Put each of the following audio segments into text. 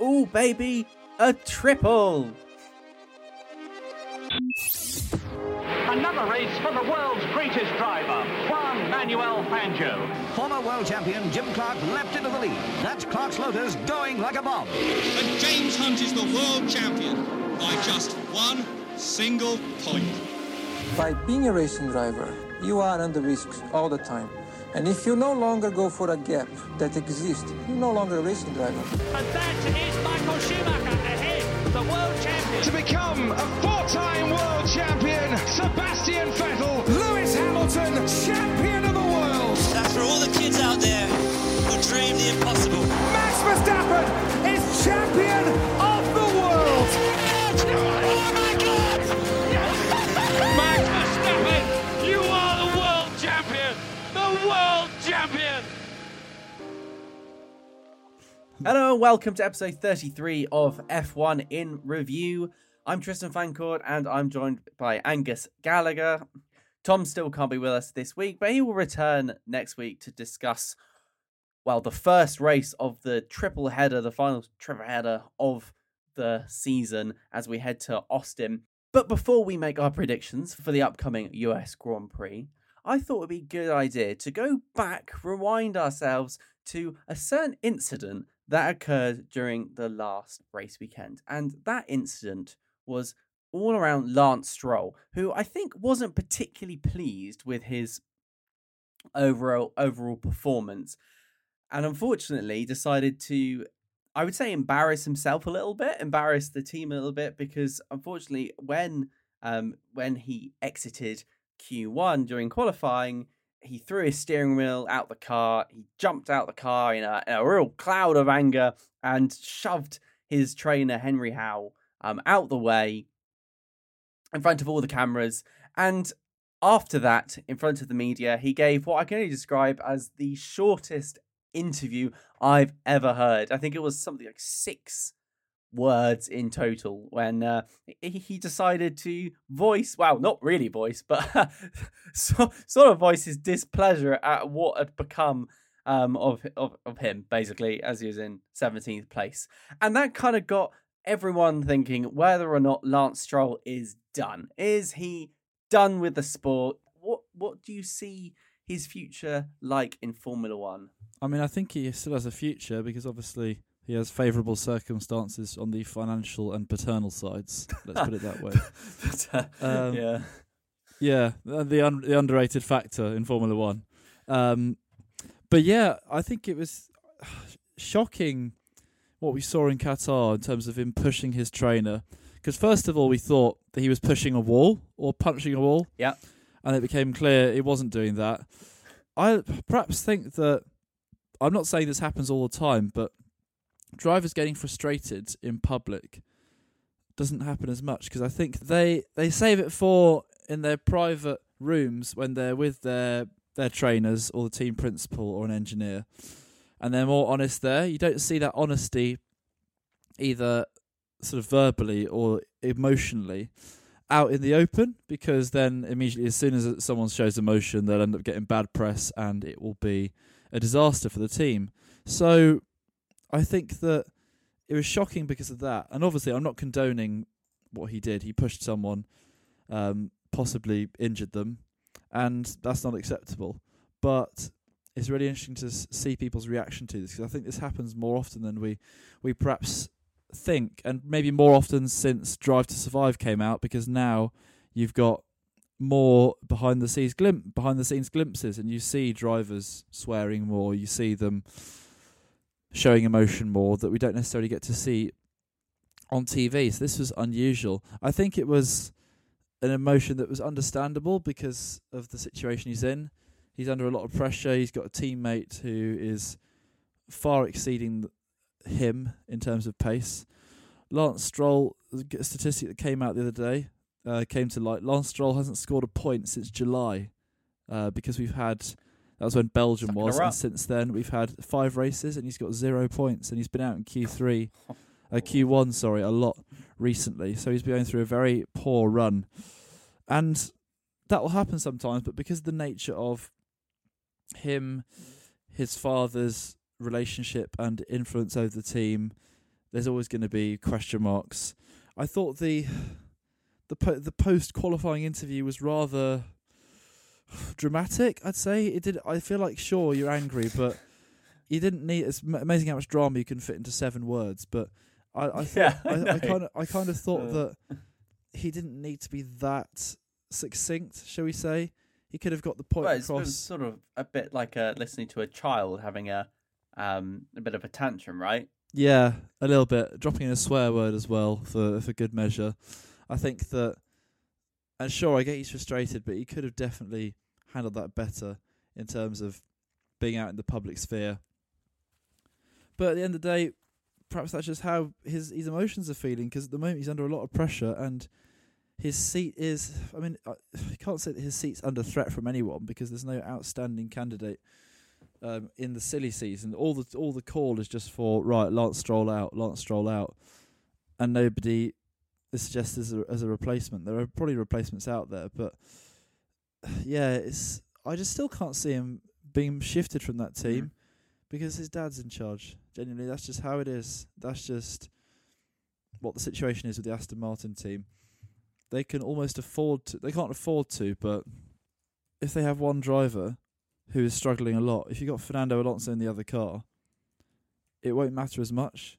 Oh, baby, a triple! Another race for the world's greatest driver, Juan Manuel Fangio. Former world champion Jim Clark leapt into the lead. That's Clark's Lotus going like a bomb. And James Hunt is the world champion by just one single point. By being a racing driver, you are under risk all the time. And if you no longer go for a gap that exists, you're no longer a racing driver. And that is Michael Schumacher ahead, the world champion. To become a four-time world champion, Sebastian Vettel, Lewis Hamilton, champion of the world. That's for all the kids out there who dream the impossible. Max Verstappen is champion of the world. Hello welcome to episode 33 of F1 in Review. I'm Tristan Fancourt and I'm joined by Angus Gallagher. Tom still can't be with us this week, but he will return next week to discuss, well, the first race of the triple header, the final triple header of the season as we head to Austin. But before we make our predictions for the upcoming US Grand Prix, I thought it would be a good idea to go back, rewind ourselves to a certain incident that occurred during the last race weekend. And that incident was all around Lance Stroll, who I think wasn't particularly pleased with his overall overall performance and unfortunately decided to I would say embarrass himself a little bit, embarrass the team a little bit because unfortunately when um when he exited Q1 during qualifying, he threw his steering wheel out the car. He jumped out the car in a, in a real cloud of anger and shoved his trainer Henry Howe um, out the way in front of all the cameras. And after that, in front of the media, he gave what I can only describe as the shortest interview I've ever heard. I think it was something like six words in total when uh, he decided to voice well not really voice but so, sort of voice his displeasure at what had become um, of, of of him basically as he was in 17th place. And that kind of got everyone thinking whether or not Lance Stroll is done. Is he done with the sport? What what do you see his future like in Formula 1 I mean I think he still has a future because obviously he has favourable circumstances on the financial and paternal sides. Let's put it that way. um, yeah, yeah, the un- the underrated factor in Formula One. Um, but yeah, I think it was shocking what we saw in Qatar in terms of him pushing his trainer. Because first of all, we thought that he was pushing a wall or punching a wall. Yeah, and it became clear he wasn't doing that. I perhaps think that I'm not saying this happens all the time, but drivers getting frustrated in public doesn't happen as much because I think they they save it for in their private rooms when they're with their their trainers or the team principal or an engineer, and they're more honest there. You don't see that honesty either sort of verbally or emotionally out in the open because then immediately as soon as someone shows emotion they'll end up getting bad press and it will be a disaster for the team. So I think that it was shocking because of that. And obviously, I'm not condoning what he did. He pushed someone, um, possibly injured them, and that's not acceptable. But it's really interesting to s- see people's reaction to this because I think this happens more often than we we perhaps think, and maybe more often since Drive to Survive came out. Because now you've got more behind the scenes glim- behind the scenes glimpses, and you see drivers swearing more. You see them showing emotion more that we don't necessarily get to see on TV. So this was unusual. I think it was an emotion that was understandable because of the situation he's in. He's under a lot of pressure. He's got a teammate who is far exceeding him in terms of pace. Lance Stroll, a statistic that came out the other day, uh, came to light. Lance Stroll hasn't scored a point since July uh, because we've had that was when Belgium Stuck in a was, and since then we've had five races, and he's got zero points, and he's been out in Q three, uh, Q one, sorry, a lot recently. So he's been going through a very poor run, and that will happen sometimes. But because of the nature of him, his father's relationship and influence over the team, there's always going to be question marks. I thought the the po- the post qualifying interview was rather dramatic. I'd say it did. I feel like sure you're angry, but you didn't need. It's m- amazing how much drama you can fit into seven words. But I, I thought Yeah, I I kind of I kind of thought that he didn't need to be that succinct. Shall we say? He could have got the point Well, across. it's sort of a bit like uh, listening to a child having a um a bit of a tantrum, right? Yeah, a little bit. Dropping in a swear word as well for for good measure. I think that, and sure, I get he's frustrated, but he could have definitely handled that better in terms of being out in the public sphere. But at the end of the day, perhaps that's just how his his emotions are feeling because at the moment he's under a lot of pressure and his seat is. I mean, I, can't say that his seat's under threat from anyone because there's no outstanding candidate um, in the silly season. All the all the call is just for right, Lance Stroll out, Lance Stroll out, and nobody is suggested as a, as a replacement. There are probably replacements out there, but yeah, it's I just still can't see him being shifted from that mm-hmm. team because his dad's in charge. Genuinely, that's just how it is. That's just what the situation is with the Aston Martin team. They can almost afford to. They can't afford to, but if they have one driver who is struggling a lot, if you got Fernando Alonso in the other car, it won't matter as much.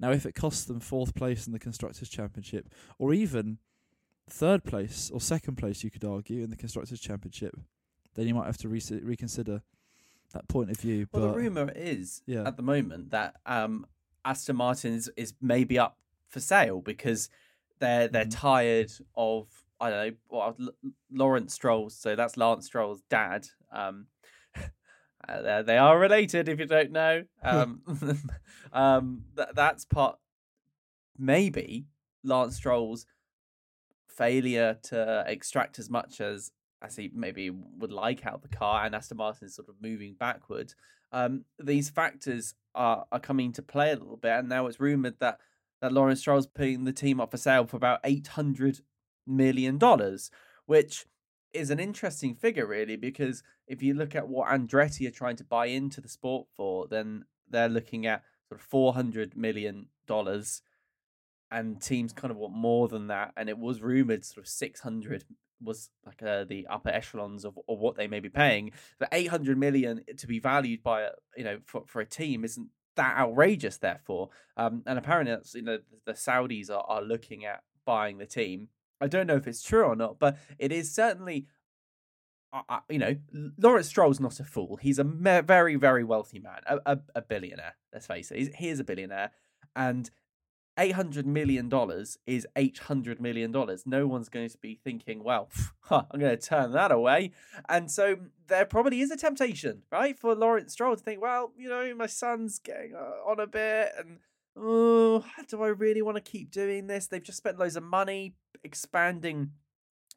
Now, if it costs them fourth place in the constructors' championship, or even third place or second place, you could argue in the constructors' championship, then you might have to re- reconsider that point of view. Well, but the rumor is Yeah. at the moment that um, Aston Martin is, is maybe up for sale because they're they're Mhm. tired of I don't know well, L- Lawrence Stroll. So that's Lance Stroll's dad. Um, uh, they- are related if you don't know. Um, um, that that's part maybe Lance Stroll's failure to extract as much as as he maybe would like out the car, and Aston Martin is sort of moving backwards. Um, these factors are are coming to play a little bit, and now it's rumored that that Lawrence Stroll's putting the team up for sale for about eight hundred million dollars, which is an interesting figure, really, because if you look at what Andretti are trying to buy into the sport for, then they're looking at sort of four hundred million dollars, and teams kind of want more than that. And it was rumored sort of six hundred was like uh, the upper echelons of, of what they may be paying. But eight hundred million to be valued by you know for for a team isn't that outrageous. Therefore, um, and apparently that's you know the Saudis are, are looking at buying the team. I don't know if it's true or not, but it is certainly. Uh, you know, Lawrence Stroll's not a fool. He's a me- very, very wealthy man, a, a, a billionaire. Let's face it, He's, he is a billionaire, and eight hundred million dollars is eight hundred million dollars. No one's going to be thinking, "Well, huh, I'm going to turn that away." And so there probably is a temptation, right, for Lawrence Stroll to think, "Well, you know, my son's getting uh, on a bit, and oh, do I really want to keep doing this? They've just spent loads of money expanding."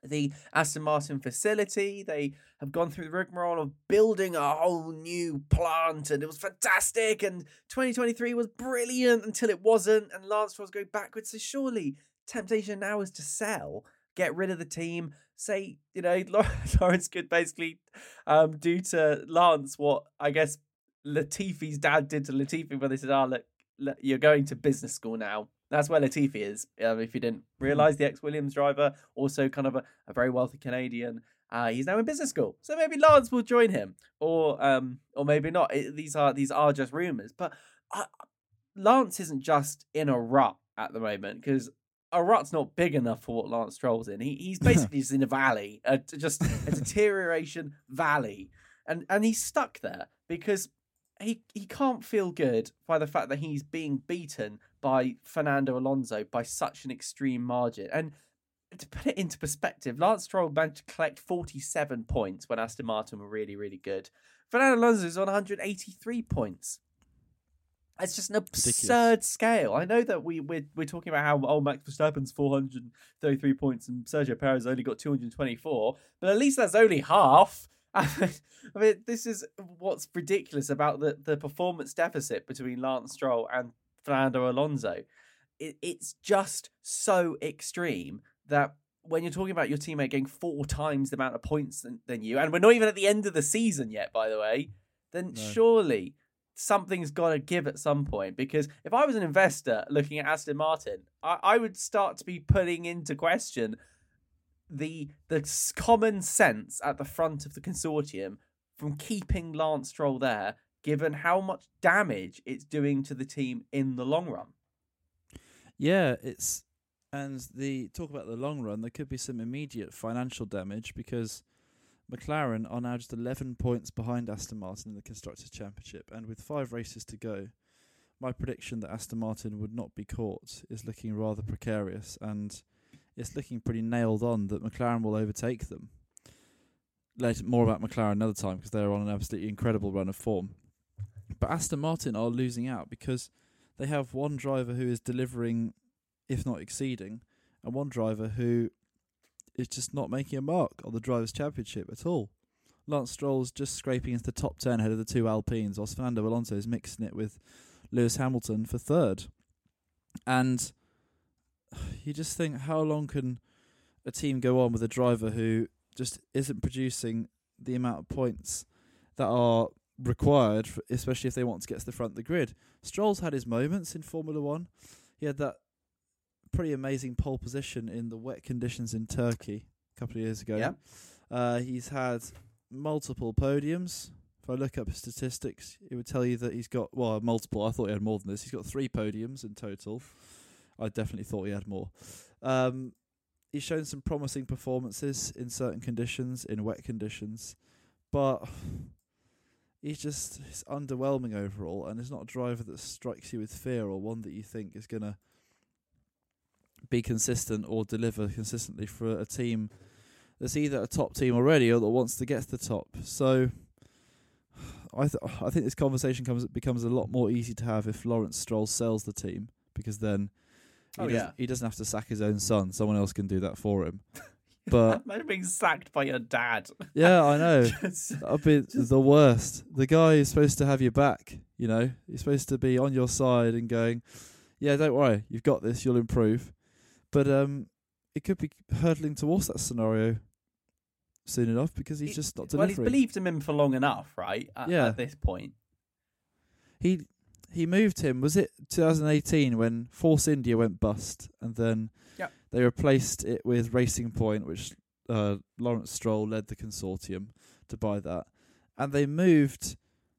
The Aston Martin facility. They have gone through the rigmarole of building a whole new plant, and it was fantastic. And 2023 was brilliant until it wasn't, and Lance Stroll's going backwards. So surely temptation now is to sell, get rid of the team. Say, you know, Lawrence could basically um, do to Lance what I guess Latifi's dad did to Latifi when they said, "Ah, look, look, you're going to business school now." That's where Latifi is. Um, if you didn't realize, the ex Williams driver, also kind of a, a very wealthy Canadian. Uh, he's now in business school, so maybe Lance will join him, or um, or maybe not. It, these are these are just rumors, but uh, Lance isn't just in a rut at the moment because a rut's not big enough for what Lance Stroll's in. He, he's basically just in a valley, a, just a deterioration valley, and and he's stuck there because he he can't feel good by the fact that he's being beaten by Fernando Alonso by such an extreme margin. And to put it into perspective, Lance Stroll managed to collect 47 points when Aston Martin were really, really good. Fernando Alonso is on 183 points. It's just an absurd scale. I know that we we're, we're talking about how oh Max Verstappen's 433 points and Sergio Perez only got 224, but at least that's only half. I mean, this is what's ridiculous about the, the performance deficit between Lance Stroll and Fernando Alonso. It, it's just so extreme that when you're talking about your teammate getting four times the amount of points than, than you, and we're not even at the end of the season yet, by the way, then No. surely something's got to give at some point because if I was an investor looking at Aston Martin, I, I would start to be putting into question the the common sense at the front of the consortium from keeping Lance Stroll there, given how much damage it's doing to the team in the long run. Yeah, it's and the talk about the long run. There could be some immediate financial damage because McLaren are now just 11 points behind Aston Martin in the constructors' championship, and with five races to go, my prediction that Aston Martin would not be caught is looking rather precarious, and it's looking pretty nailed on that McLaren will overtake them. Later, more about McLaren another time because they're on an absolutely incredible run of form. But Aston Martin are losing out because they have one driver who is delivering, if not exceeding, and one driver who is just not making a mark on the Drivers' Championship at all. Lance Stroll's just scraping into the top 10 ahead of the two Alpines, whilst Fernando Alonso is mixing it with Lewis Hamilton for third. And you just think, how long can a team go on with a driver who just isn't producing the amount of points that are required, especially if they want to get to the front of the grid? Stroll's had his moments in Formula One. He had that pretty amazing pole position in the wet conditions in Turkey a couple of years ago. Yeah. Uh, he's had multiple podiums. If I look up his statistics, it would tell you that he's got well multiple. I thought he had more than this. He's got three podiums in total. I definitely thought he had more. Um, he's shown some promising performances in certain conditions, in wet conditions, but he's just he's underwhelming overall, and it's not a driver that strikes you with fear or one that you think is gonna be consistent or deliver consistently for a team that's either a top team already or that wants to get to the top. So I th- I think this conversation comes becomes a lot more easy to have if Lawrence Stroll sells the team because then oh, he, Oh, doesn't, yeah. he doesn't have to sack his own son. Someone else can do that for him. But Imagine being sacked by your dad. yeah, I know. Just- That'd be the worst. The guy is supposed to have your back, you know. He's supposed to be on your side and going, "Yeah, don't worry, you've got this. You'll improve." But um, it could be hurtling towards that scenario soon enough because he's It- just not delivering. well, he's believed in him for long enough, right? At, Yeah. at this point. he he moved him. Was it 2018 when Force India went bust, and then. They replaced it with Racing Point, which uh, Lawrence Stroll led the consortium to buy that, and they moved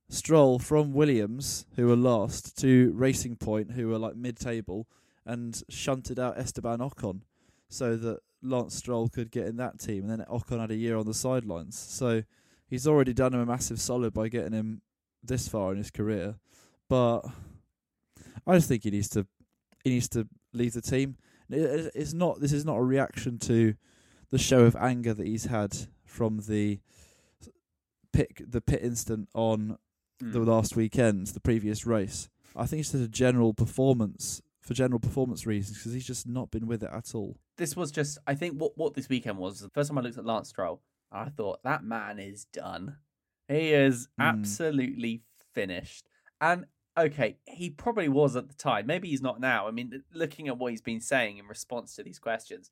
Stroll from Williams, who were last, to Racing Point, who were like mid-table, and shunted out Esteban Ocon, so that Lance Stroll could get in that team, and then Ocon had a year on the sidelines. So he's already done him a massive solid by getting him this far in his career. But I just think he needs to he needs to leave the team. It- it- It's not this is not a reaction to the show of anger that he's had from the pit the pit incident on the Mm. last weekend, the previous race. I think it's just a general performance for general performance reasons because he's just not been with it at all. this was just I think what what this weekend was the first time I looked at Lance Stroll, I thought that man is done. He is Mm. absolutely finished. And okay, he probably was at the time. Maybe he's not now. I mean, looking at what he's been saying in response to these questions,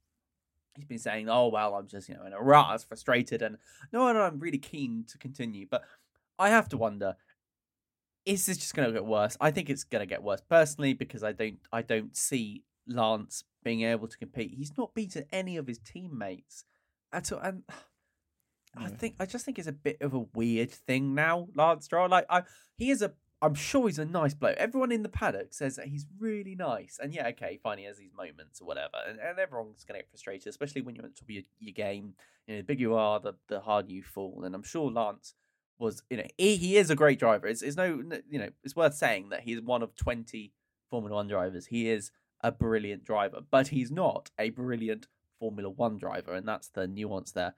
he's been saying, "Oh well, I'm just you know in a rut, I was frustrated, and no, no, I'm really keen to continue." But I have to wonder. Is this just going to get worse? I think it's going to get worse personally because I don't, I don't see Lance being able to compete. He's not beaten any of his teammates at all, and I think I just think it's a bit of a weird thing now, Lance Stroll. Like, I he is a, I'm sure he's a nice bloke. Everyone in the paddock says that he's really nice, and yeah, okay, fine, he has these moments or whatever, and, and everyone's gonna get frustrated, especially when you're at the top of your, your game. You know, the bigger you are, the the harder you fall, and I'm sure Lance was, you know, he, he is a great driver. It's, it's no- you know, it's worth saying that he's one of 20 Formula One drivers. He is a brilliant driver, but he's not a brilliant Formula One driver, and that's the nuance there.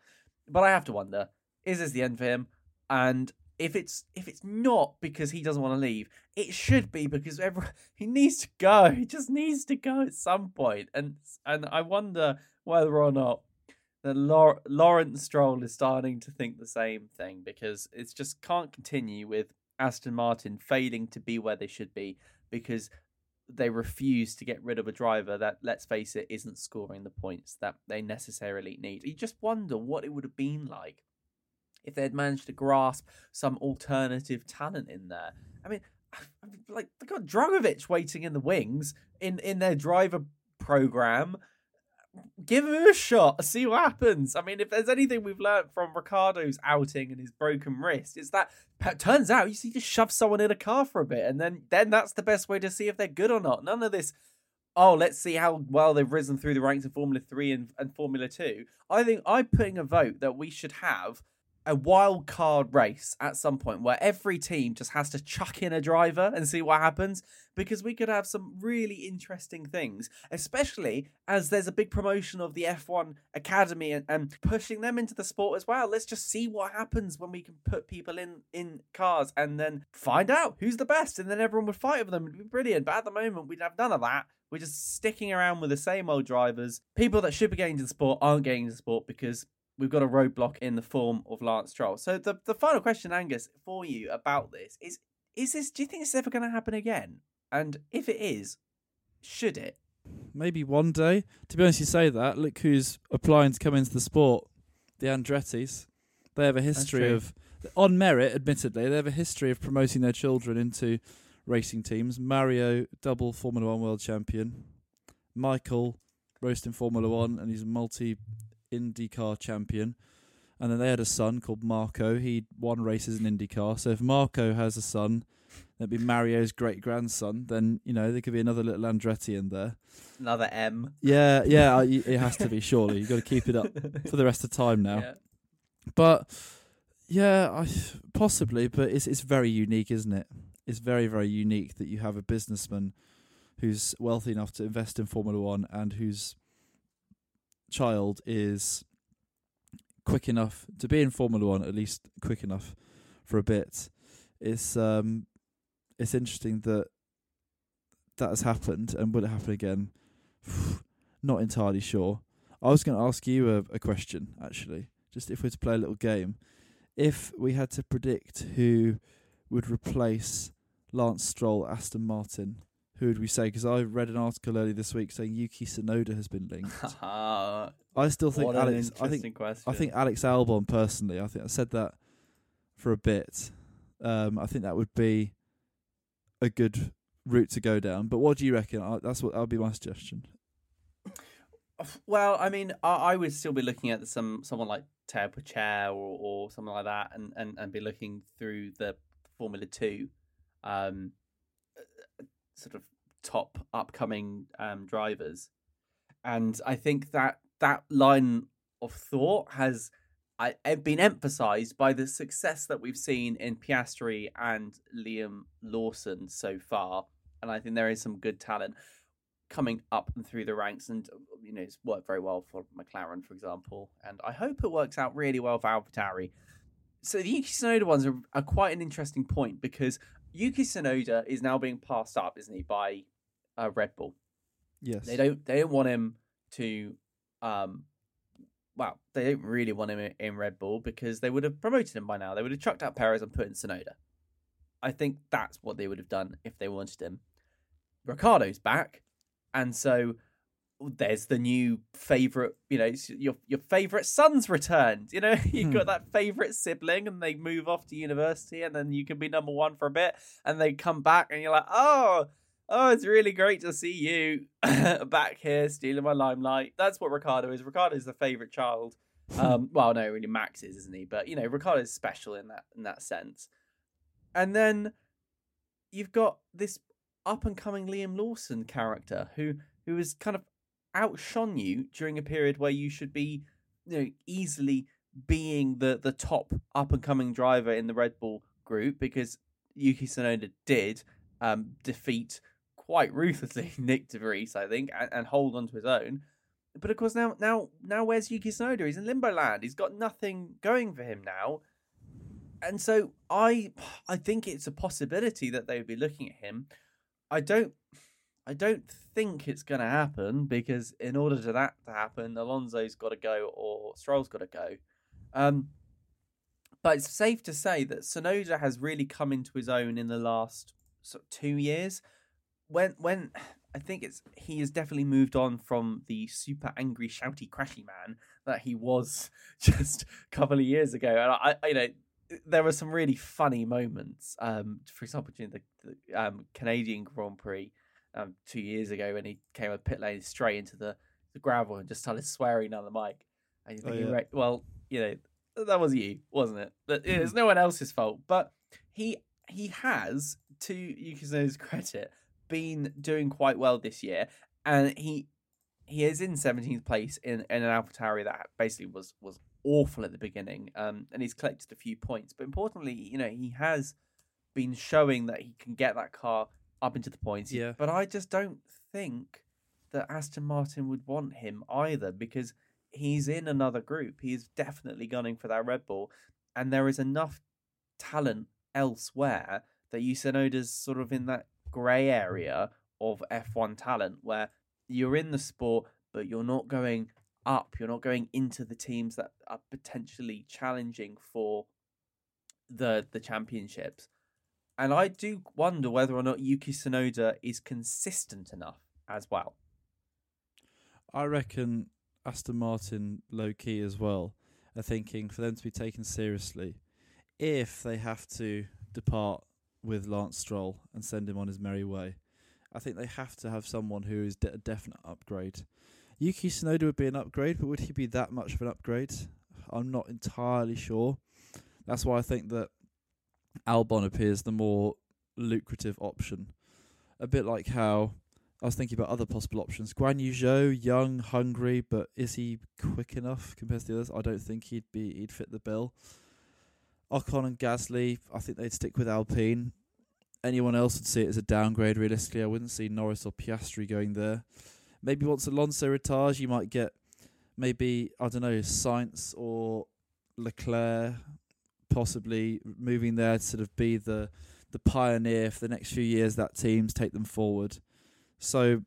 But I have to wonder: is this the end for him? And if it's if it's not because he doesn't want to leave, it should be because he needs to go. He just needs to go at some point, and and I wonder whether or not that Lawrence Stroll is starting to think the same thing because it's just can't continue with Aston Martin failing to be where they should be because they refuse to get rid of a driver that, let's face it, isn't scoring the points that they necessarily need. You just wonder what it would have been like if they'd managed to grasp some alternative talent in there. I mean, like they got Drugovich waiting in the wings in in their driver program. Give him a shot, see what happens. I mean, if there's anything we've learned from Ricciardo's outing and his broken wrist, it's that turns out you see just shove someone in a car for a bit, and then then that's the best way to see if they're good or not. None of this oh, let's see how well they've risen through the ranks of Formula 3 and, and Formula 2. I think I'm putting a vote that we should have a wild card race at some point where every team just has to chuck in a driver and see what happens because we could have some really interesting things especially as there's a big promotion of the F1 academy and, and pushing them into the sport as well. Let's just see what happens when we can put people in in cars and then find out who's the best and then everyone would fight over them. It'd be brilliant. But at the moment we'd have none of that. We're just sticking around with the same old drivers. People that should be getting to the sport aren't getting to the sport because we've got a roadblock in the form of Lance Stroll. So the the final question, Angus, for you about this is: Is this? Do you think it's ever going to happen again? And if it is, should it? Maybe one day. To be honest, you say that. Look who's applying to come into the sport. The Andrettis. They have a history of, on merit, admittedly, they have a history of promoting their children into racing teams. Mario, double Formula One world champion. Michael, in Formula One, and he's a multi IndyCar champion. And then they had a son called Marco. He won races in IndyCar. So if Marco has a son, that'd be Mario's great grandson. Then you know there could be another little Andretti in there. Another M. Yeah, yeah, it has to be. Surely you've got to keep it up for the rest of time now. Yeah. But yeah, I, possibly. But it's it's very unique, isn't it? It's very very unique that you have a businessman who's wealthy enough to invest in Formula One and who's child is quick enough to be in Formula One, at least quick enough for a bit. It's um, it's interesting that that has happened, and will it happen again? Not entirely sure. I was going to ask you a, a question actually, just if we are to play a little game. If we had to predict who would replace Lance Stroll, Aston Martin, who would we say? Because I read an article earlier this week saying Yuki Tsunoda has been linked. I still think what Alex. I think question. I think Alex Albon personally. I think I said that for a bit. Um, I think that would be a good route to go down. But what do you reckon? I, that's what that would be my suggestion. Well, I mean, I, I would still be looking at some someone like Théo Pourchaire or, or something like that, and, and, and be looking through the Formula Two, um, sort of top upcoming um, drivers, and I think that that line of thought has I, been emphasized by the success that we've seen in Piastri and Liam Lawson so far, and I think there is some good talent coming up and through the ranks, and you know it's worked very well for McLaren, for example, and I hope it works out really well for AlphaTauri. So the Yuki Tsunoda ones are, are quite an interesting point because Yuki Tsunoda is now being passed up, isn't he, by uh, Red Bull? Yes. They don't. They don't want him to. Um, well, they don't really want him in Red Bull because they would have promoted him by now. They would have chucked out Perez and put in Tsunoda. I think that's what they would have done if they wanted him. Ricciardo's back, and so there's the new favorite. You know, your your favorite son's returned. You know, you've hmm. got that favorite sibling, and they move off to university, and then you can be number one for a bit, and they come back, and you're like, oh, oh, it's really great to see you back here stealing my limelight. That's what Ricciardo is. Ricciardo is the favorite child. Um, well, no, really, Max is, isn't he? But you know, Ricciardo is special in that in that sense. And then you've got this up and coming Liam Lawson character who who has kind of outshone you during a period where you should be, you know, easily being the the top up and coming driver in the Red Bull group because Yuki Tsunoda did um, defeat quite ruthlessly Nick de I think, and, and, hold on to his own. But of course, now, now, now, where's Yuki Tsunoda? He's in limbo land. He's got nothing going for him now, and so I, I think it's a possibility that they would be looking at him. I don't, I don't think it's going to happen because in order for that to happen, Alonso's got to go or Stroll's got to go. Um, but it's safe to say that Tsunoda has really come into his own in the last sort of two years when when I think it's he has definitely moved on from the super angry, shouty, crashy man that he was just a couple of years ago. And I, I you know, there were some really funny moments. Um, for example, during the, the um, Canadian Grand Prix um, two years ago when he came with pit lane straight into the, the gravel and just started swearing on the mic. And you Oh, think, yeah. right, well, you know, that was you, wasn't it? But you know, it's no one else's fault. But he he has, to Yuki Tsunoda's credit, been doing quite well this year, and he he is in 17th place in, in an AlphaTauri that basically was was awful at the beginning, um, and he's collected a few points. But importantly, you know, he has been showing that he can get that car up into the points. Yeah. But I just don't think that Aston Martin would want him either because he's in another group. He's definitely gunning for that Red Bull, and there is enough talent elsewhere that Yuki Tsunoda's sort of in that grey area of F1 talent where you're in the sport, but you're not going up. You're not going into the teams that are potentially challenging for the the championships. And I do wonder whether or not Yuki Tsunoda is consistent enough as well. I reckon Aston Martin low key as well are thinking for them to be taken seriously if they have to depart with Lance Stroll and send him on his merry way. I think they have to have someone who is de- a definite upgrade. Yuki Tsunoda would be an upgrade, but would he be that much of an upgrade? I'm not entirely sure. That's why I think that Albon appears the more lucrative option. A bit like how I was thinking about other possible options. Guan Yu Zhou, young, hungry, but is he quick enough compared to the others? I don't think he'd be he'd fit the bill. Ocon and Gasly, I think they'd stick with Alpine. Anyone else would see it as a downgrade realistically. I wouldn't see Norris or Piastri going there. Maybe once Alonso retires you might get maybe I don't know, Sainz or Leclerc possibly moving there to sort of be the the pioneer for the next few years that teams take them forward. So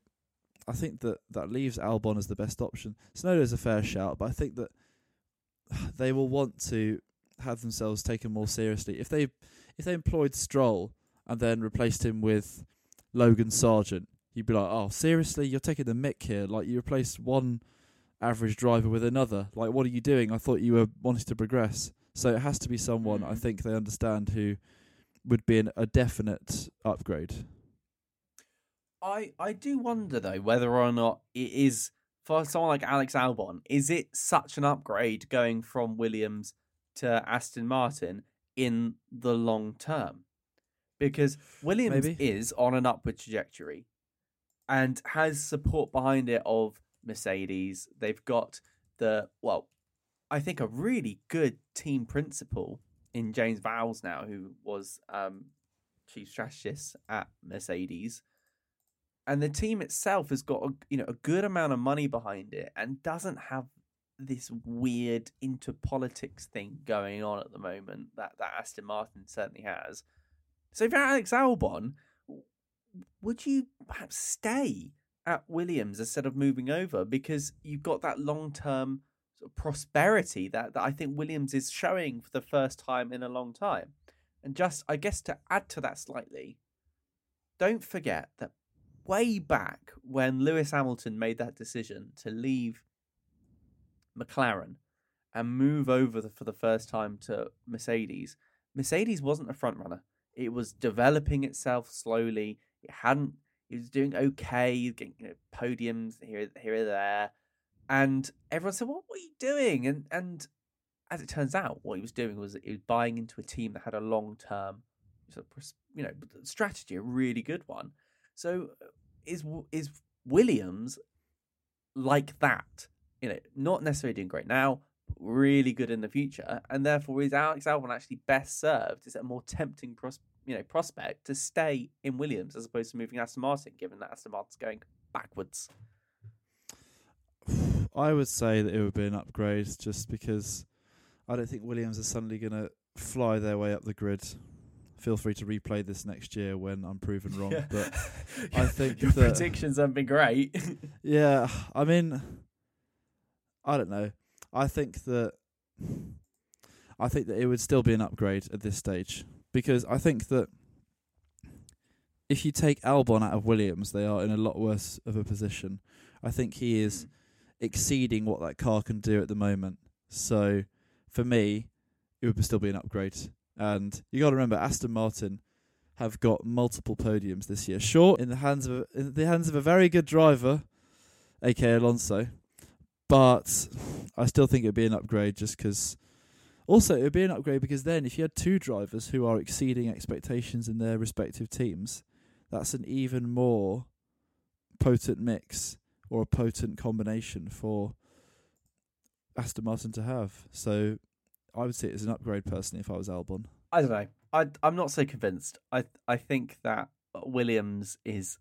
I think that that leaves Albon as the best option. Tsunoda's a fair shout, but I think that they will want to have themselves taken more seriously. If they if they employed Stroll and then replaced him with Logan Sargeant, you'd be like, "Oh, seriously? You're taking the mick here? Like you replaced one average driver with another? Like what are you doing? I thought you were wanting to progress." So it has to be someone I Mm. think they understand who would be an, a definite upgrade. I I do wonder though whether or not it is for someone like Alex Albon, is it such an upgrade going from Williams to Aston Martin in the long term? Because Williams Maybe. is on an upward trajectory and has support behind it of Mercedes. They've got the well, I think a really good team principal in James Vowles now, who was um, chief strategist at Mercedes and the team itself has got a, you know a good amount of money behind it and doesn't have this weird into politics thing going on at the moment that that Aston Martin certainly has. So if you're Alex Albon, would you perhaps stay at Williams instead of moving over because you've got that long term sort of prosperity that, that I think Williams is showing for the first time in a long time. And just I guess to add to that slightly, don't forget that way back when Lewis Hamilton made that decision to leave McLaren and move over the, for the first time to Mercedes, Mercedes wasn't a front runner. It was developing itself slowly. It hadn't. It was doing okay, getting you know, podiums here, here, and there, and everyone said, "What were you doing?" And and as it turns out, what he was doing was he was buying into a team that had a long term, you know, strategy, a really good one. So uh, is is Williams like that? You know, not necessarily doing great now, but really good in the future, and therefore is Alex Albon actually best served? Is it a more tempting pros- you know prospect to stay in Williams as opposed to moving Aston Martin, given that Aston Martin's going backwards? I would say that it would be an upgrade just because I don't think Williams is suddenly going to fly their way up the grid. Feel free to replay this next year when I'm proven wrong. But I think your that- predictions haven't been great. yeah, I mean, I don't know. I think that I think that it would still be an upgrade at this stage because I think that if you take Albon out of Williams, they are in a lot worse of a position. I think he is hmm. exceeding what that car can do at the moment. So for me, it would still be an upgrade. And you got to remember, Aston Martin have got multiple podiums this year. Sure, in the hands of a, in the hands of a very good driver, aka Alonso, but I still think it'd be an upgrade just because. Also, it would be an upgrade because then, if you had two drivers who are exceeding expectations in their respective teams, that's an even more potent mix or a potent combination for Aston Martin to have. So I would say it as an upgrade personally if I was Albon. I don't know. I I'm not so convinced. I I think that Williams is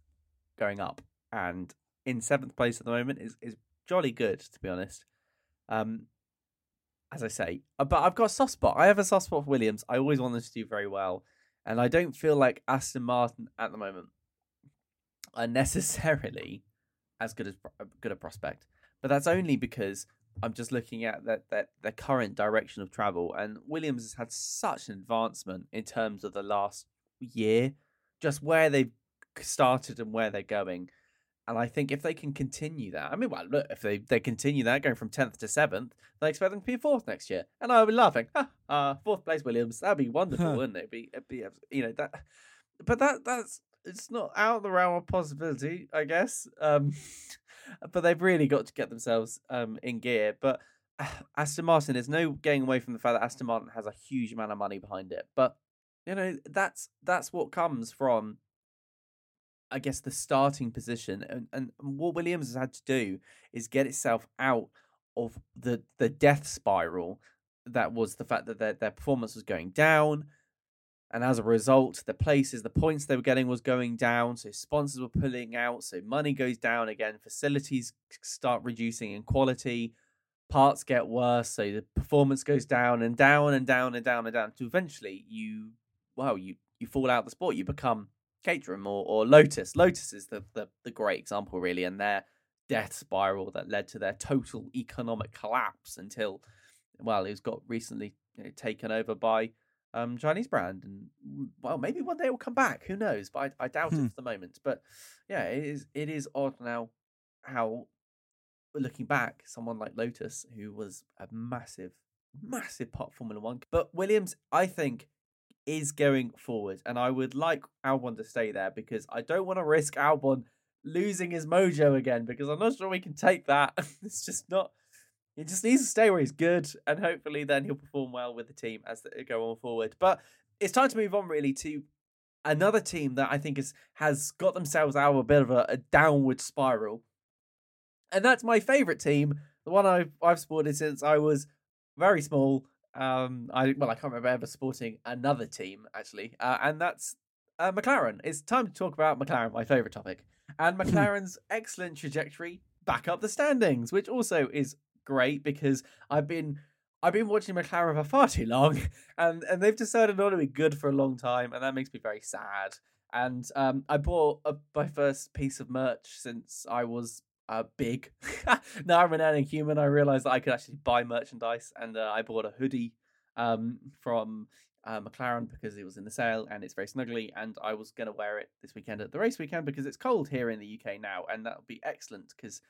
going up and in seventh place at the moment is is jolly good to be honest. Um, as I say, uh, but I've got a soft spot. I have a soft spot for Williams. I always want them to do very well, and I don't feel like Aston Martin at the moment are necessarily as good as good a prospect. But that's only because I'm just looking at that that the current direction of travel, and Williams has had such an advancement in terms of the last year, just where they've started and where they're going. And I think if they can continue that, I mean, well, look, if they, they continue that, going from 10th to 7th, they expect them to be fourth next year. And I'll be laughing. Ah, uh, fourth place, Williams. That'd be wonderful, huh. wouldn't it? It'd be, it'd be, you know, that. But that that's it's not out of the realm of possibility, I guess. Um, but they've really got to get themselves um, in gear. But uh, Aston Martin, there's no getting away from the fact that Aston Martin has a huge amount of money behind it. But you know that's that's what comes from, I guess, the starting position. And and what Williams has had to do is get itself out of the the death spiral that was the fact that their their performance was going down and as a result, the places, the points they were getting was going down. So sponsors were pulling out. So money goes down again. Facilities start reducing in quality. Parts get worse. So the performance goes down and down and down and down and down. To eventually you, well, you you fall out of the sport. You become Caterham or, or Lotus. Lotus is the, the the great example really, and their death spiral that led to their total economic collapse until, well, it was got recently you know, taken over by um, Chinese brand, and well, maybe one day it will come back. Who knows? But I, I doubt hmm. it for the moment. But yeah, it is it is odd now how looking back, someone like Lotus, who was a massive, massive pop Formula One, but Williams, I think, is going forward, and I would like Albon to stay there because I don't want to risk Albon losing his mojo again because I'm not sure we can take that. it's just not he just needs to stay where he's good, and hopefully then he'll perform well with the team as they go on forward. But it's time to move on really to another team that I think is has got themselves out of a bit of a, a downward spiral, and that's my favourite team, the one I've I've supported since I was very small. Um, I well, I can't remember ever supporting another team actually, uh, and that's uh, McLaren. It's time to talk about McLaren, my favourite topic, and McLaren's excellent trajectory back up the standings, which also is great because I've been I've been watching McLaren for far too long, and and they've decided not to be good for a long time, and that makes me very sad. And um, I bought a, my first piece of merch since I was uh, big. now I'm an earning human. I realized that I could actually buy merchandise, and uh, I bought a hoodie um, from uh, McLaren because it was in the sale and it's very snuggly. And I was going to wear it this weekend at the race weekend because it's cold here in the UK now, and that would be excellent because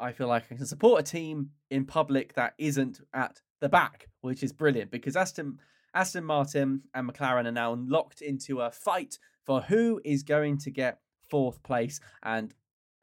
I feel like I can support a team in public that isn't at the back, which is brilliant because Aston Aston Martin and McLaren are now locked into a fight for who is going to get fourth place. And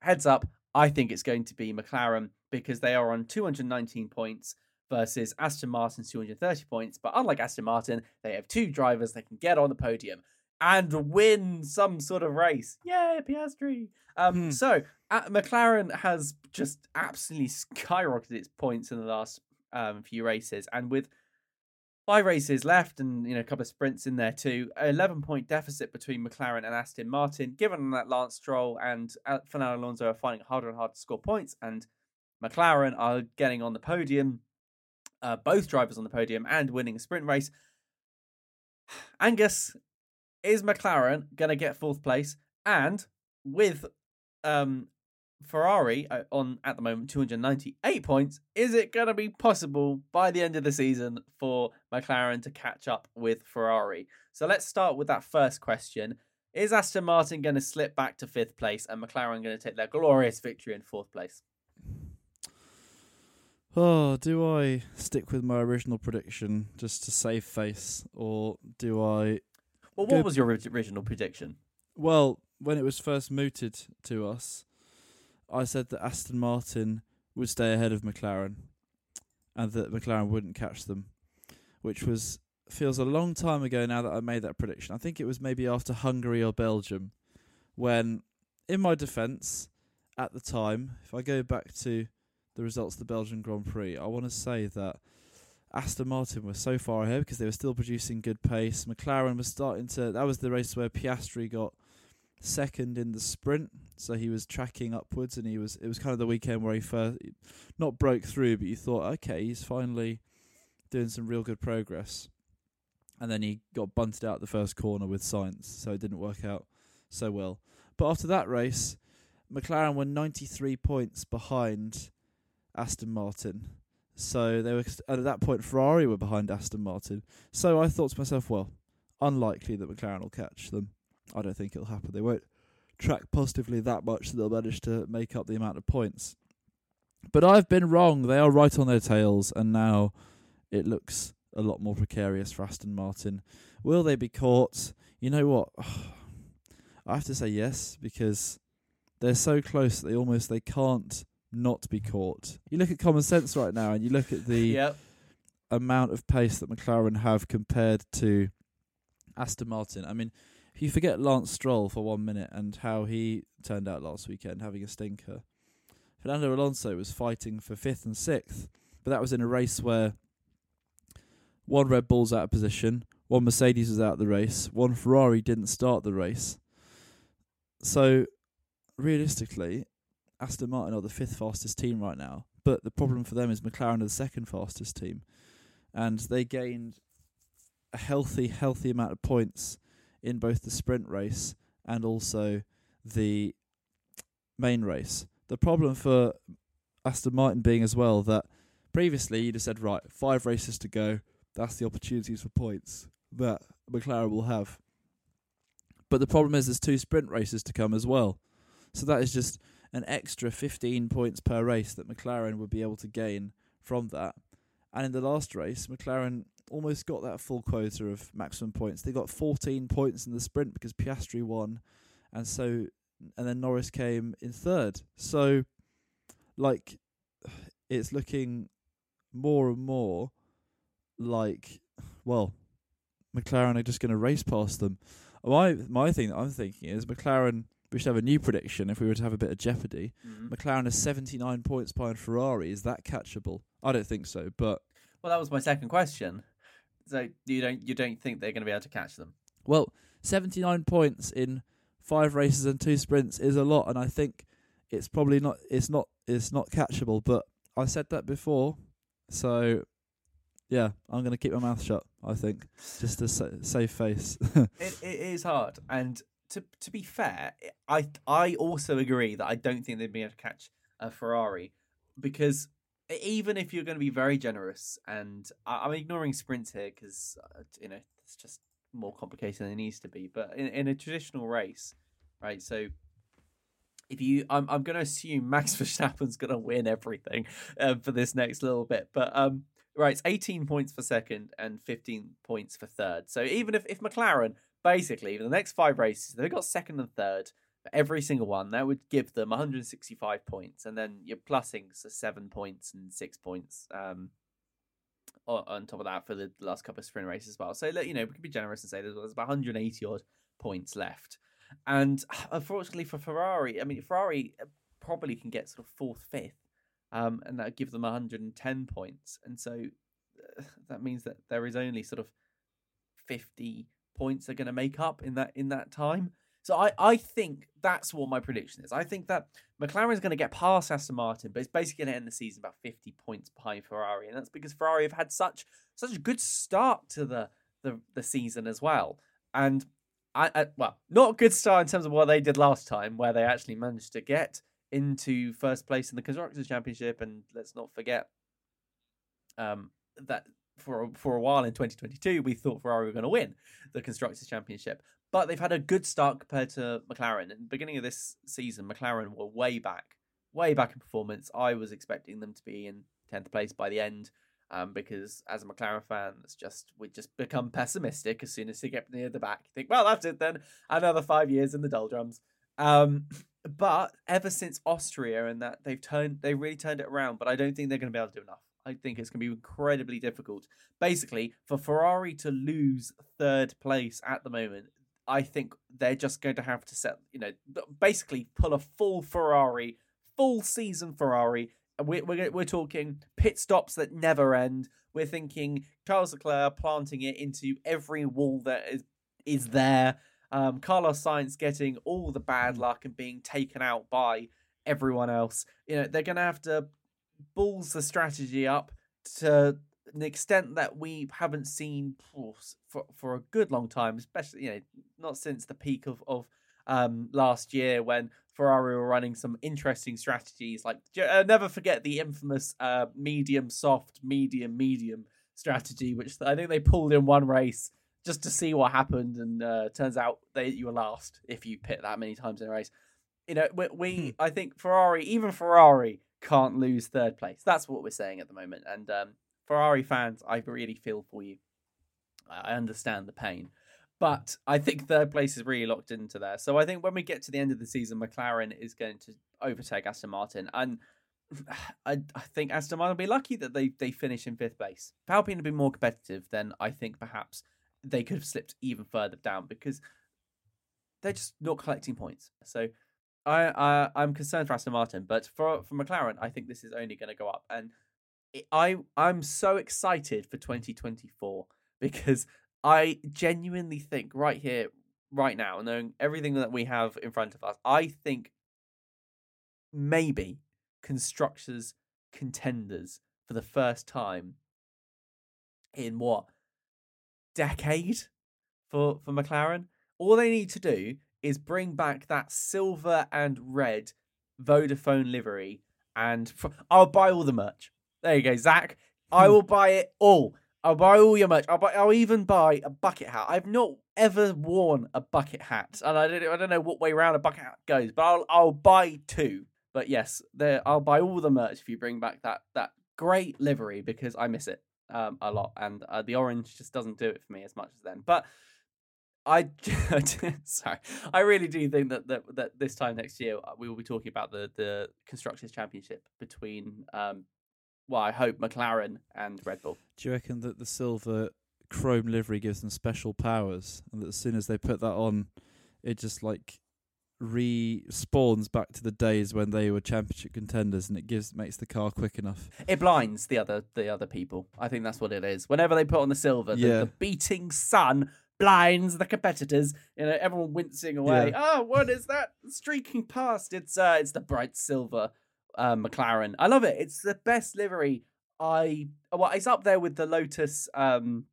heads up, I think it's going to be McLaren because they are on 219 points versus Aston Martin's 230 points. But unlike Aston Martin, they have two drivers that can get on the podium and win some sort of race. Yay, Piastri! Um, hmm. So uh, McLaren has just absolutely skyrocketed its points in the last um, few races, and with five races left and you know a couple of sprints in there too, eleven point deficit between McLaren and Aston Martin. Given that Lance Stroll and uh, Fernando Alonso are finding it harder and harder to score points, and McLaren are getting on the podium, uh, both drivers on the podium and winning a sprint race. Angus, is McLaren going to get fourth place? And with um, Ferrari uh, on at the moment 298 points. Is it going to be possible by the end of the season for McLaren to catch up with Ferrari? So let's start with that first question. Is Aston Martin going to slip back to fifth place and McLaren going to take their glorious victory in fourth place? Oh, do I stick with my original prediction just to save face, or do I? Well, what Good. was your original prediction? Well, when it was first mooted to us, I said that Aston Martin would stay ahead of McLaren, and that McLaren wouldn't catch them, which was feels a long time ago now that I made that prediction. I think it was maybe after Hungary or Belgium, when, in my defence, at the time, if I go back to the results of the Belgian Grand Prix, I want to say that Aston Martin were so far ahead because they were still producing good pace. McLaren was starting to. That was the race where Piastri got second in the sprint, so he was tracking upwards, and he was. It was kind of the weekend where he first not broke through, but you thought, okay, he's finally doing some real good progress. And then he got bunted out the first corner with Sainz, so it didn't work out so well. But after that race, McLaren were 93 points behind Aston Martin. So they were at that point Ferrari were behind Aston Martin. So I thought to myself, well, unlikely that McLaren will catch them. I don't think it'll happen. They won't track positively that much that they'll manage to make up the amount of points. But I've been wrong. They are right on their tails, and now it looks a lot more precarious for Aston Martin. Will they be caught? You know what? I have to say yes because they're so close that they almost they can't not be caught. You look at common sense right now, and you look at the Yep. amount of pace that McLaren have compared to Aston Martin. I mean, you forget Lance Stroll for one minute and how he turned out last weekend, having a stinker, Fernando Alonso was fighting for fifth and sixth, but that was in a race where one Red Bull's out of position, one Mercedes was out of the race, one Ferrari didn't start the race. So, realistically, Aston Martin are the fifth fastest team right now, but the problem for them is McLaren are the second fastest team, and they gained a healthy, healthy amount of points in both the sprint race and also the main race. The problem for Aston Martin being as well that previously you'd have said, right, five races to go, that's the opportunities for points that McLaren will have. But the problem is there's two sprint races to come as well. So that is just an extra 15 points per race that McLaren would be able to gain from that. And in the last race, McLaren almost got that full quota of maximum points. They got 14 points in the sprint because Piastri won, and so and then Norris came in third. So, like, it's looking more and more like, well, McLaren are just going to race past them. My my thing that I'm thinking is McLaren. We should have a new prediction if we were to have a bit of jeopardy. Mhm. McLaren is 79 points behind Ferrari. Is that catchable? I don't think so, but Well, that was my second question. So you don't you don't think they're going to be able to catch them? Well, 79 points in five races and two sprints is a lot, and I think it's probably not. It's not. It's not catchable. But I said that before, so yeah, I'm going to keep my mouth shut. I think just to sa- save face. It, it is hard, and to to be fair, I I also agree that I don't think they'd be able to catch a Ferrari because even if you're going to be very generous, and I, I'm ignoring sprints here because uh, you know it's just more complicated than it needs to be. But in, in a traditional race, right? So if you, I'm I'm going to assume Max Verstappen's going to win everything uh, for this next little bit, but um. Right, it's 18 points for second and 15 points for third. So even if, if McLaren, basically, for the next five races, they've got second and third every single one, that would give them 165 points. And then you're plussing seven points and six points um, on, on top of that for the last couple of sprint races as well. So, you know, we could be generous and say there's, about 180 odd points left. And unfortunately for Ferrari, I mean, Ferrari uh, probably can get sort of fourth, fifth um, and that would give them 110 points. And so that means that there is only sort of 50 points they're going to make up in that in that time. So I, I think that's what my prediction is. I think that McLaren is going to get past Aston Martin, but it's basically going to end the season about 50 points behind Ferrari, and that's because Ferrari have had such such a good start to the the, the season as well. And I, I well, not a good start in terms of what they did last time, where they actually managed to get into first place in the constructors championship and let's not forget um that for for a while in 2022 we thought Ferrari were going to win the constructors championship but they've had a good start compared to McLaren in the beginning of this season McLaren were way back way back in performance I was expecting them to be in tenth place by the end. Um, because as a McLaren fan, it's just we just become pessimistic as soon as they get near the back. You think, well, that's it then. Another five years in the doldrums. Um, but ever since Austria and that they've turned, they really turned it around. But I don't think they're going to be able to do enough. I think it's going to be incredibly difficult. Basically, for Ferrari to lose third place at the moment, I think they're just going to have to set, you know, basically pull a full Ferrari, full season Ferrari. We're, we're, we're talking pit stops that never end. We're thinking Charles Leclerc planting it into every wall that is is there. Um, Carlos Sainz getting all the bad luck and being taken out by everyone else. You know, they're going to have to balls the strategy up to an extent that we haven't seen for, for, a good long time, especially, you know, not since the peak of, of um, last year when Ferrari were running some interesting strategies. Like, uh, never forget the infamous uh, medium soft, medium medium strategy, which I think they pulled in one race just to see what happened, and uh, turns out they you were last if you pit that many times in a race. You know, we, we. I think Ferrari, even Ferrari, can't lose third place. That's what we're saying at the moment, and um, Ferrari fans, I really feel for you. I understand the pain. But I think third place is really locked into there. So I think when we get to the end of the season, McLaren is going to overtake Aston Martin. And I, I think Aston Martin will be lucky that they, they finish in fifth place. If Alpine had been more competitive, then I think perhaps they could have slipped even further down because they're just not collecting points. So I, I I'm concerned for Aston Martin, but for for McLaren, I think this is only going to go up. And I I'm so excited for 2024 because I genuinely think right here, right now, knowing everything that we have in front of us, I think maybe constructors contenders for the first time in what decade for for McLaren. All they need to do is bring back that silver and red Vodafone livery, and I'll buy all the merch. There you go, Zak. I will buy it all. I'll buy all your merch. I'll buy. I'll even buy a bucket hat. I've not ever worn a bucket hat, and I don't. I don't know what way around a bucket hat goes, but I'll. I'll buy two. But yes, there. I'll buy all the merch if you bring back that that great livery because I miss it um, a lot, and uh, the orange just doesn't do it for me as much as then. But I sorry, I really do think that, that that this time next year uh, we will be talking about the the constructors championship between um, well, I hope McLaren and Red Bull. Do you reckon that the silver chrome livery gives them special powers, and that as soon as they put that on, it just like respawns back to the days when they were championship contenders, and it gives makes the car quick enough? It blinds the other the other people. I think that's what it is. Whenever they put on the silver, the, Yeah. the beating sun blinds the competitors. You know, everyone wincing away. Yeah. Oh, what is that streaking past? It's uh, it's the bright silver uh, McLaren. I love it. It's the best livery. I well, it's up there with the Lotus um,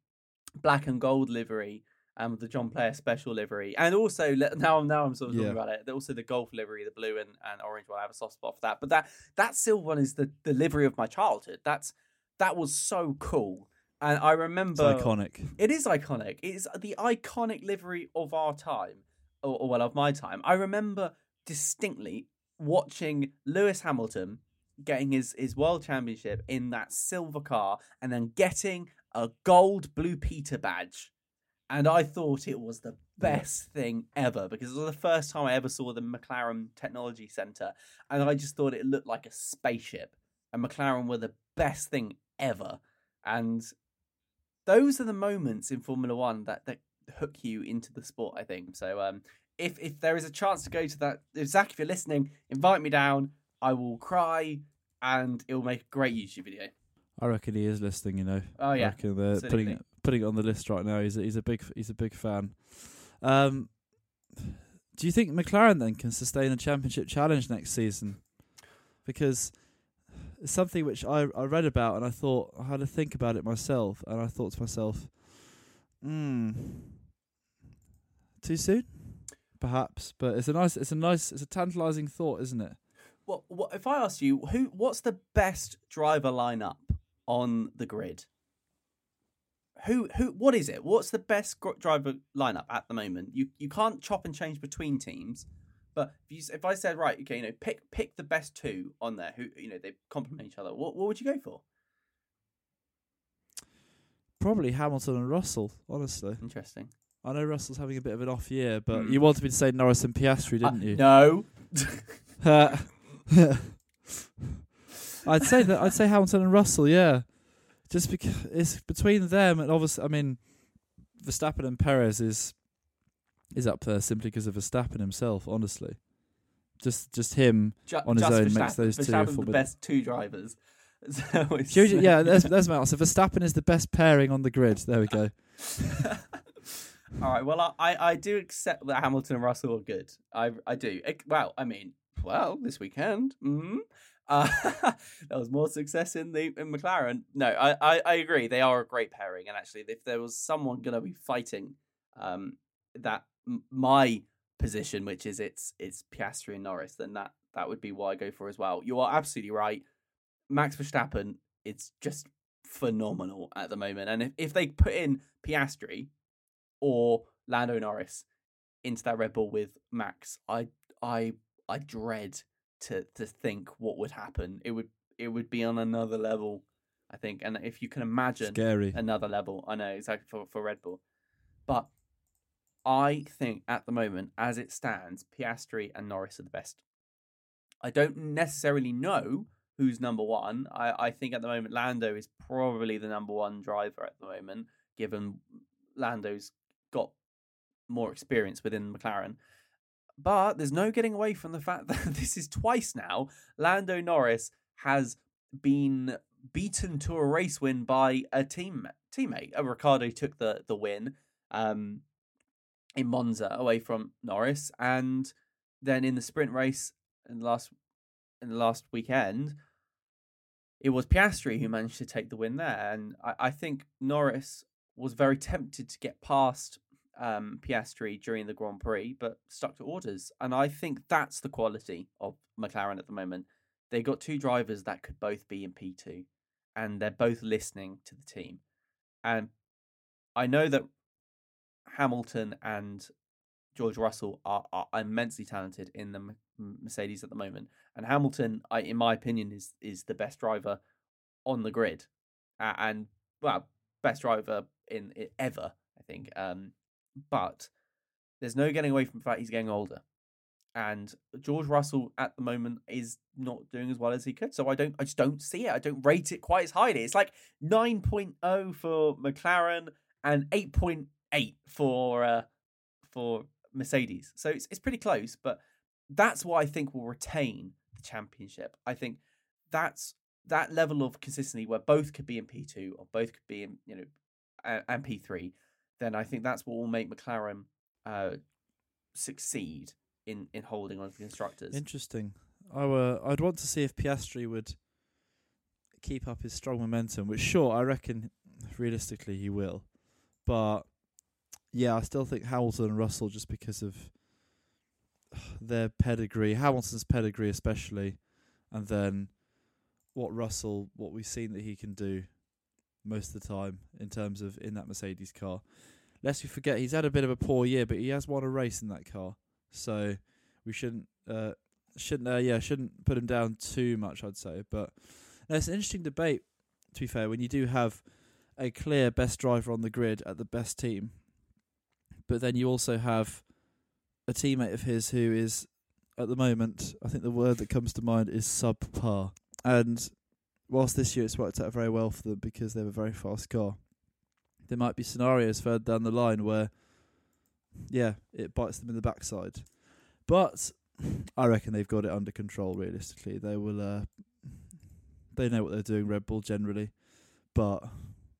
black and gold livery. Um, the John Player special livery, and also now now I'm sort of talking about it. Also the Gulf livery, the blue and, and orange one. I have a soft spot for that. But that that silver one is the the livery of my childhood. That's that was so cool, and I It's remember iconic. it is iconic. It is the iconic livery of our time, or, or well, of my time. I remember distinctly watching Lewis Hamilton getting his, his world championship in that silver car and then getting a gold Blue Peter badge. And I thought it was the best thing ever because it was the first time I ever saw the McLaren Technology Center. And I just thought it looked like a spaceship. And McLaren were the best thing ever. And those are the moments in Formula One that, that hook you into the sport, I think. So um, if if there is a chance to go to that, if Zak, if you're listening, invite me down. I will cry and it will make a great YouTube video. I reckon he is listening. You know. Oh, yeah. I reckon they're putting Absolutely. it putting it on the list right now. He's a, he's a big he's a big fan. Um, do you think McLaren then can sustain a championship challenge next season? Because it's something which I I read about and I thought I had to think about it myself, and I thought to myself, hmm, too soon, perhaps. But it's a nice it's a nice it's a tantalising thought, isn't it? Well, what if I asked you who? What's the best driver lineup on the grid? Who who? What is it? What's the best gr- driver lineup at the moment? You you can't chop and change between teams, But if you if I said right, okay, you know, pick pick the best two on there who you know they complement each other. What what would you go for? Probably Hamilton and Russell, honestly. Interesting. I know Russell's having a bit of an off year, but Mm. you wanted me to say Norris and Piastri, Uh, didn't you? No. I'd say that. I'd say Hamilton and Russell. Yeah, just because it's between them and obviously, I mean, Verstappen and Perez is is up there simply because of Verstappen himself. Honestly, just just him Ju- on his own Verstappen. makes those two. Verstappen's the best two drivers. Yeah, there's there's my answer. Verstappen is the best pairing on the grid. There we go. All right. Well, I, I do accept that Hamilton and Russell are good. I I do. Well, I mean, well, this weekend, mm, uh, there was more success in the in McLaren. No, I, I I agree. They are a great pairing, and actually, if there was someone going to be fighting, um, that m- my position, which is it's it's Piastri and Norris, then that that would be what I go for as well. You are absolutely right. Max Verstappen, it's just phenomenal at the moment, and if if they put in Piastri or Lando Norris into that Red Bull with Max, I I I dread to to think what would happen. It would it would be on another level, I think. And if you can imagine Scary. another level, I know exactly for for Red Bull, but I think at the moment, as it stands, Piastri and Norris are the best. I don't necessarily know who's number one. I, I think at the moment Lando is probably the number one driver at the moment, given Lando's got more experience within McLaren. But there's no getting away from the fact that this is twice now. Lando Norris has been beaten to a race win by a team teammate. Uh, Ricciardo took the the win um, in Monza away from Norris, and then in the sprint race in the last in the last weekend, it was Piastri who managed to take the win there, and I, I think Norris was very tempted to get past um, Piastri during the Grand Prix, but stuck to orders. And I think that's the quality of McLaren at the moment. They got two drivers that could both be in P2, and they're both listening to the team. And I know that Hamilton and George Russell are, are immensely talented in the Mercedes at the moment, and Hamilton, I, in my opinion, is is the best driver on the grid, uh, and well, best driver in, i ever, I think. Um, but there's no getting away from the fact he's getting older, and George Russell at the moment is not doing as well as he could. So I don't, I just don't see it. I don't rate it quite as highly. It's like 9.0 for McLaren and 8.8 for uh, for Mercedes. So it's it's pretty close, but that's what I think will retain the championship. I think that's that level of consistency where both could be in P two or both could be in you know and, and P three. Then I think that's what will make McLaren uh, succeed in in holding on to the constructors. Interesting. I were, I'd want to see if Piastri would keep up his strong momentum, which sure I reckon realistically he will. But yeah, I still think Hamilton and Russell just because of their pedigree, Hamilton's pedigree especially, and then what Russell, what we've seen that he can do most of the time in terms of in that Mercedes car. Lest we forget, he's had a bit of a poor year, but he has won a race in that car, so we shouldn't uh, shouldn't uh, yeah shouldn't put him down too much. I'd say, but no, it's an interesting debate. To be fair, when you do have a clear best driver on the grid at the best team, but then you also have a teammate of his who is at the moment, I think the word that comes to mind is subpar. And whilst this year it's worked out very well for them because they have a very fast car, there might be scenarios further down the line where, yeah, it bites them in the backside. But I reckon they've got it under control. Realistically, they will. Uh, they know what they're doing. Red Bull generally, but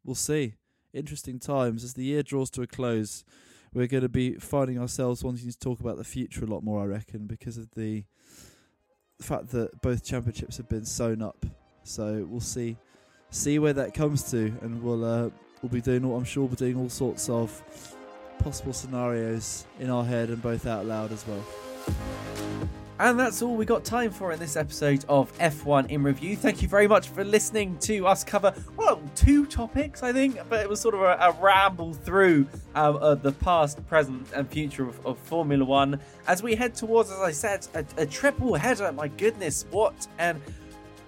we'll see. Interesting times as the year draws to a close. We're going to be finding ourselves wanting to talk about the future a lot more. I reckon because of the fact that both championships have been sewn up. So we'll see, see where that comes to, and we'll uh, we'll be doing. All, I'm sure we'll be doing all sorts of possible scenarios in our head and both out loud as well. And that's all we got time for in this episode of F1 in Review. Thank you very much for listening to us cover, well, two topics, I think, but it was sort of a, a ramble through um, uh, the past, present, and future of, of, Formula One as we head towards, as I said, a, a triple header. My goodness, what an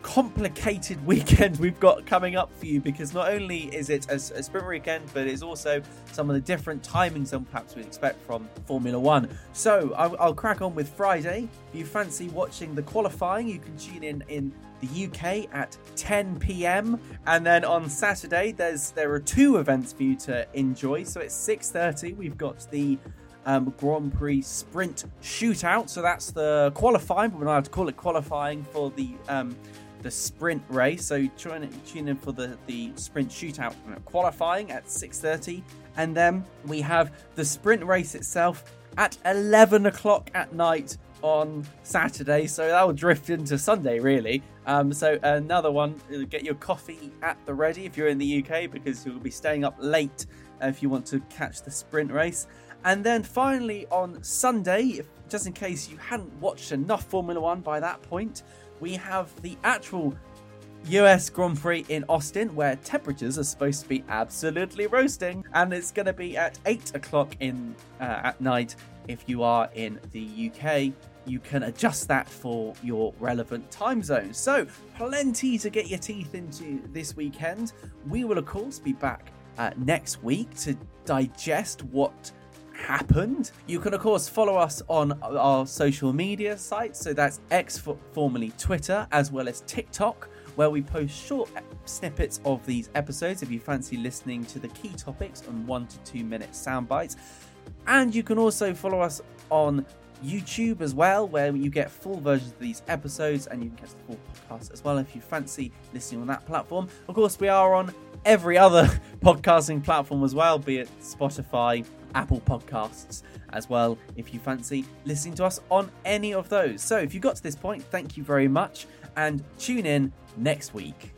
complicated weekend we've got coming up for you because not only is it a, a sprint weekend, but it's also some of the different timings than perhaps we'd expect from Formula One. So I'll, I'll crack on with Friday. If you fancy watching the qualifying, you can tune in in the UK at 10 p.m. and then on Saturday there's there are two events for you to enjoy. So it's 6:30. We've got the um, Grand Prix Sprint Shootout. So that's the qualifying, but we're not allowed to call it qualifying for the um, the sprint race. So tune in, tune in for the, the sprint shootout qualifying at 6.30. And then we have the sprint race itself at 11 o'clock at night on Saturday. So that will drift into Sunday, really. Um, so another one, uh, get your coffee at the ready if you're in the UK because you'll be staying up late if you want to catch the sprint race. And then finally on Sunday, just in case you hadn't watched enough Formula One by that point, we have the actual US Grand Prix in Austin, where temperatures are supposed to be absolutely roasting, and it's going to be at 8 o'clock in uh, at night if you are in the UK. You can adjust that for your relevant time zone. So, plenty to get your teeth into this weekend. We will, of course, be back uh, next week to digest what happened. You can, of course, follow us on our social media sites. So that's X, formerly Twitter, as well as TikTok, where we post short snippets of these episodes if you fancy listening to the key topics and one to two minute sound bites. And you can also follow us on YouTube as well, where you get full versions of these episodes and you can catch the full podcast as well if you fancy listening on that platform. Of course, we are on every other podcasting platform as well, be it Spotify, Apple Podcasts as well if you fancy listening to us on any of those. So if you got to this point, thank you very much and tune in next week.